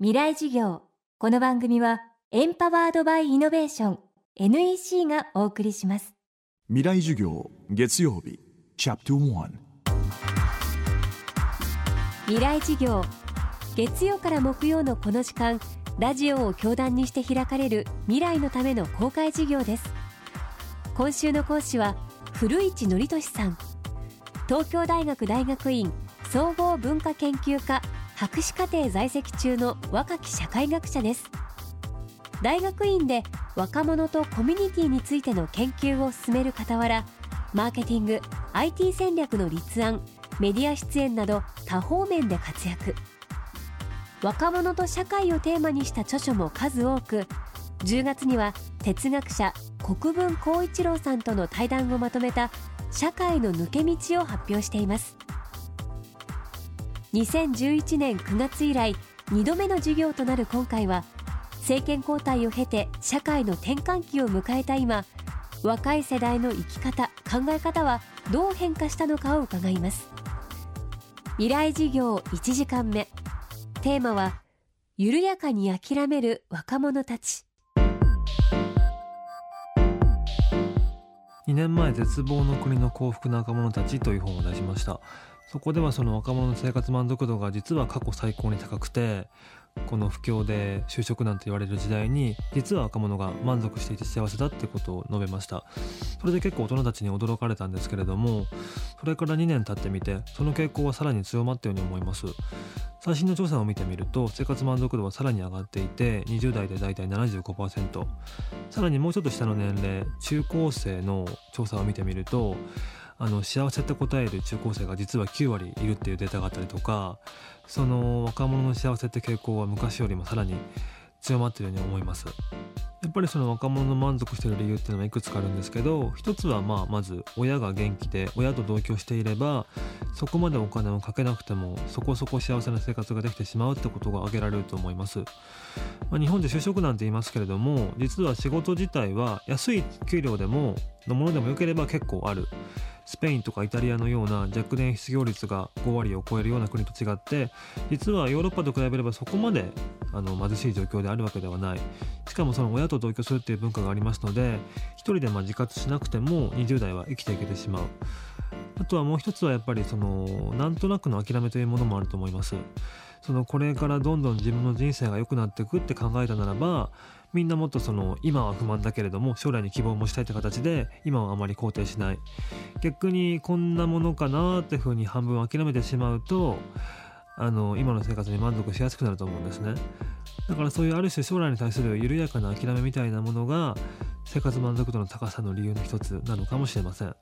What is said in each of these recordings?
未来事業。この番組はエンパワードバイイノベーション NEC がお送りします。未来授業月曜日チャプト1未来事業。月曜から木曜のこの時間ラジオを教壇にして開かれる未来のための公開事業です。今週の講師は古市憲寿さん。東京大学大学院総合文化研究科博士課程在籍中の若き社会学者です。大学院で若者とコミュニティについての研究を進める傍らマーケティング IT 戦略の立案メディア出演など多方面で活躍。若者と社会をテーマにした著書も数多く10月には哲学者国分光一郎さんとの対談をまとめた「社会の抜け道」を発表しています。2011年9月以来2度目の授業となる今回は政権交代を経て社会の転換期を迎えた今若い世代の生き方考え方はどう変化したのかを伺います。未来事業1時間目。テーマは緩やかに諦める若者たち。2年前絶望の国の幸福な若者たちという本を出しました。そこではその若者の生活満足度が実は過去最高に高くてこの不況で就職なんて言われる時代に実は若者が満足していて幸せだってことを述べました。それで結構大人たちに驚かれたんですけれどもそれから2年経ってみてその傾向はさらに強まったように思います。最新の調査を見てみると生活満足度はさらに上がっていて20代でだいたい75%さらにもうちょっと下の年齢中高生の調査を見てみるとあの幸せって答える中高生が実は9割いるっていうデータがあったりとかその若者の幸せって傾向は昔よりもさらに強まっているように思います。やっぱりその若者の満足している理由っていうのはいくつかあるんですけど一つはまあまず親が元気で親と同居していればそこまでお金をかけなくてもそこそこ幸せな生活ができてしまうってことが挙げられると思います、まあ、日本で就職なんて言いますけれども実は仕事自体は安い給料でものものでも良ければ結構ある。スペインとかイタリアのような若年失業率が5割を超えるような国と違って実はヨーロッパと比べればそこまであの貧しい状況であるわけではない。しかもその親と同居するっていう文化がありますので一人でまあ自活しなくても20代は生きていけてしまう。あとはもう一つはやっぱりそのなんとなくの諦めというものもあると思います。そのこれからどんどん自分の人生が良くなっていくって考えたならばみんなもっとその今は不満だけれども将来に希望もしたいって形で今はあまり肯定しない。逆にこんなものかなっていうふうに半分諦めてしまうとあの今の生活に満足しやすくなると思うんですね。だからそういうある種将来に対する緩やかな諦めみたいなものが生活満足度の高さの理由の一つなのかもしれません。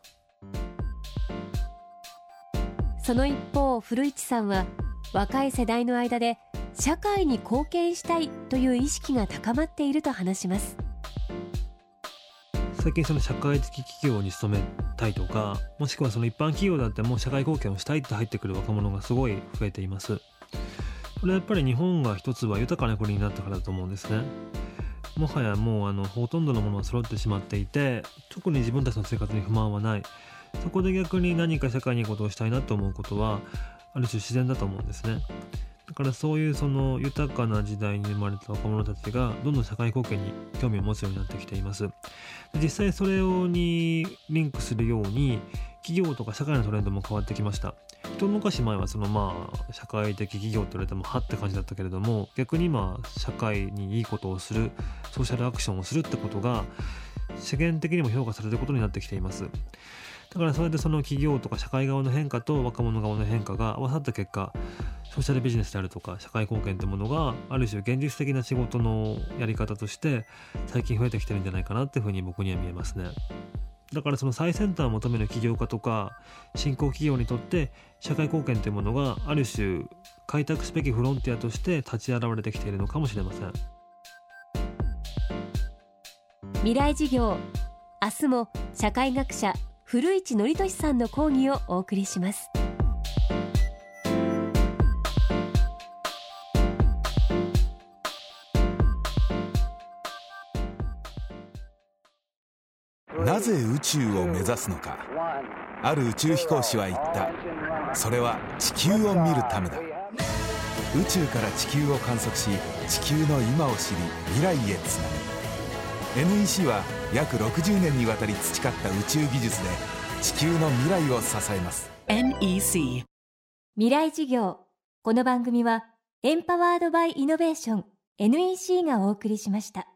その一方古市さんは若い世代の間で社会に貢献したいという意識が高まっていると話します。最近その社会的企業に勤めたいとかもしくはその一般企業だってもう社会貢献をしたいって入ってくる若者がすごい増えています。これはやっぱり日本が一つは豊かな国になったからだと思うんですね。もはやもうあのほとんどのものは揃ってしまっていて特に自分たちの生活に不満はない。そこで逆に何か社会にいいことをしたいなと思うことはある種自然だと思うんですね。だからそういうその豊かな時代に生まれた若者たちがどんどん社会貢献に興味を持つようになってきています。実際それをにリンクするように企業とか社会のトレンドも変わってきました。一昔前はそのまあ社会的企業って言われてもはって感じだったけれども逆に今社会にいいことをするソーシャルアクションをするってことが世間的にも評価されることになってきています。だからそれでその企業とか社会側の変化と若者側の変化が合わさった結果ソーシャルビジネスであるとか社会貢献というものがある種現実的な仕事のやり方として最近増えてきてるんじゃないかなっていうふうに僕には見えますね。だからその最先端を求める起業家とか新興企業にとって社会貢献というものがある種開拓すべきフロンティアとして立ち現れてきているのかもしれません未来事業明日も社会学者古市憲寿さんの講義をお送りします。なぜ宇宙を目指すのか。ある宇宙飛行士は言った。それは地球を見るためだ。宇宙から地球を観測し地球の今を知り未来へつなぐ。NEC は約60年にわたり培った宇宙技術で地球の未来を支えます。NEC 未来事業。この番組はエンパワードバイイノベーション NEC がお送りしました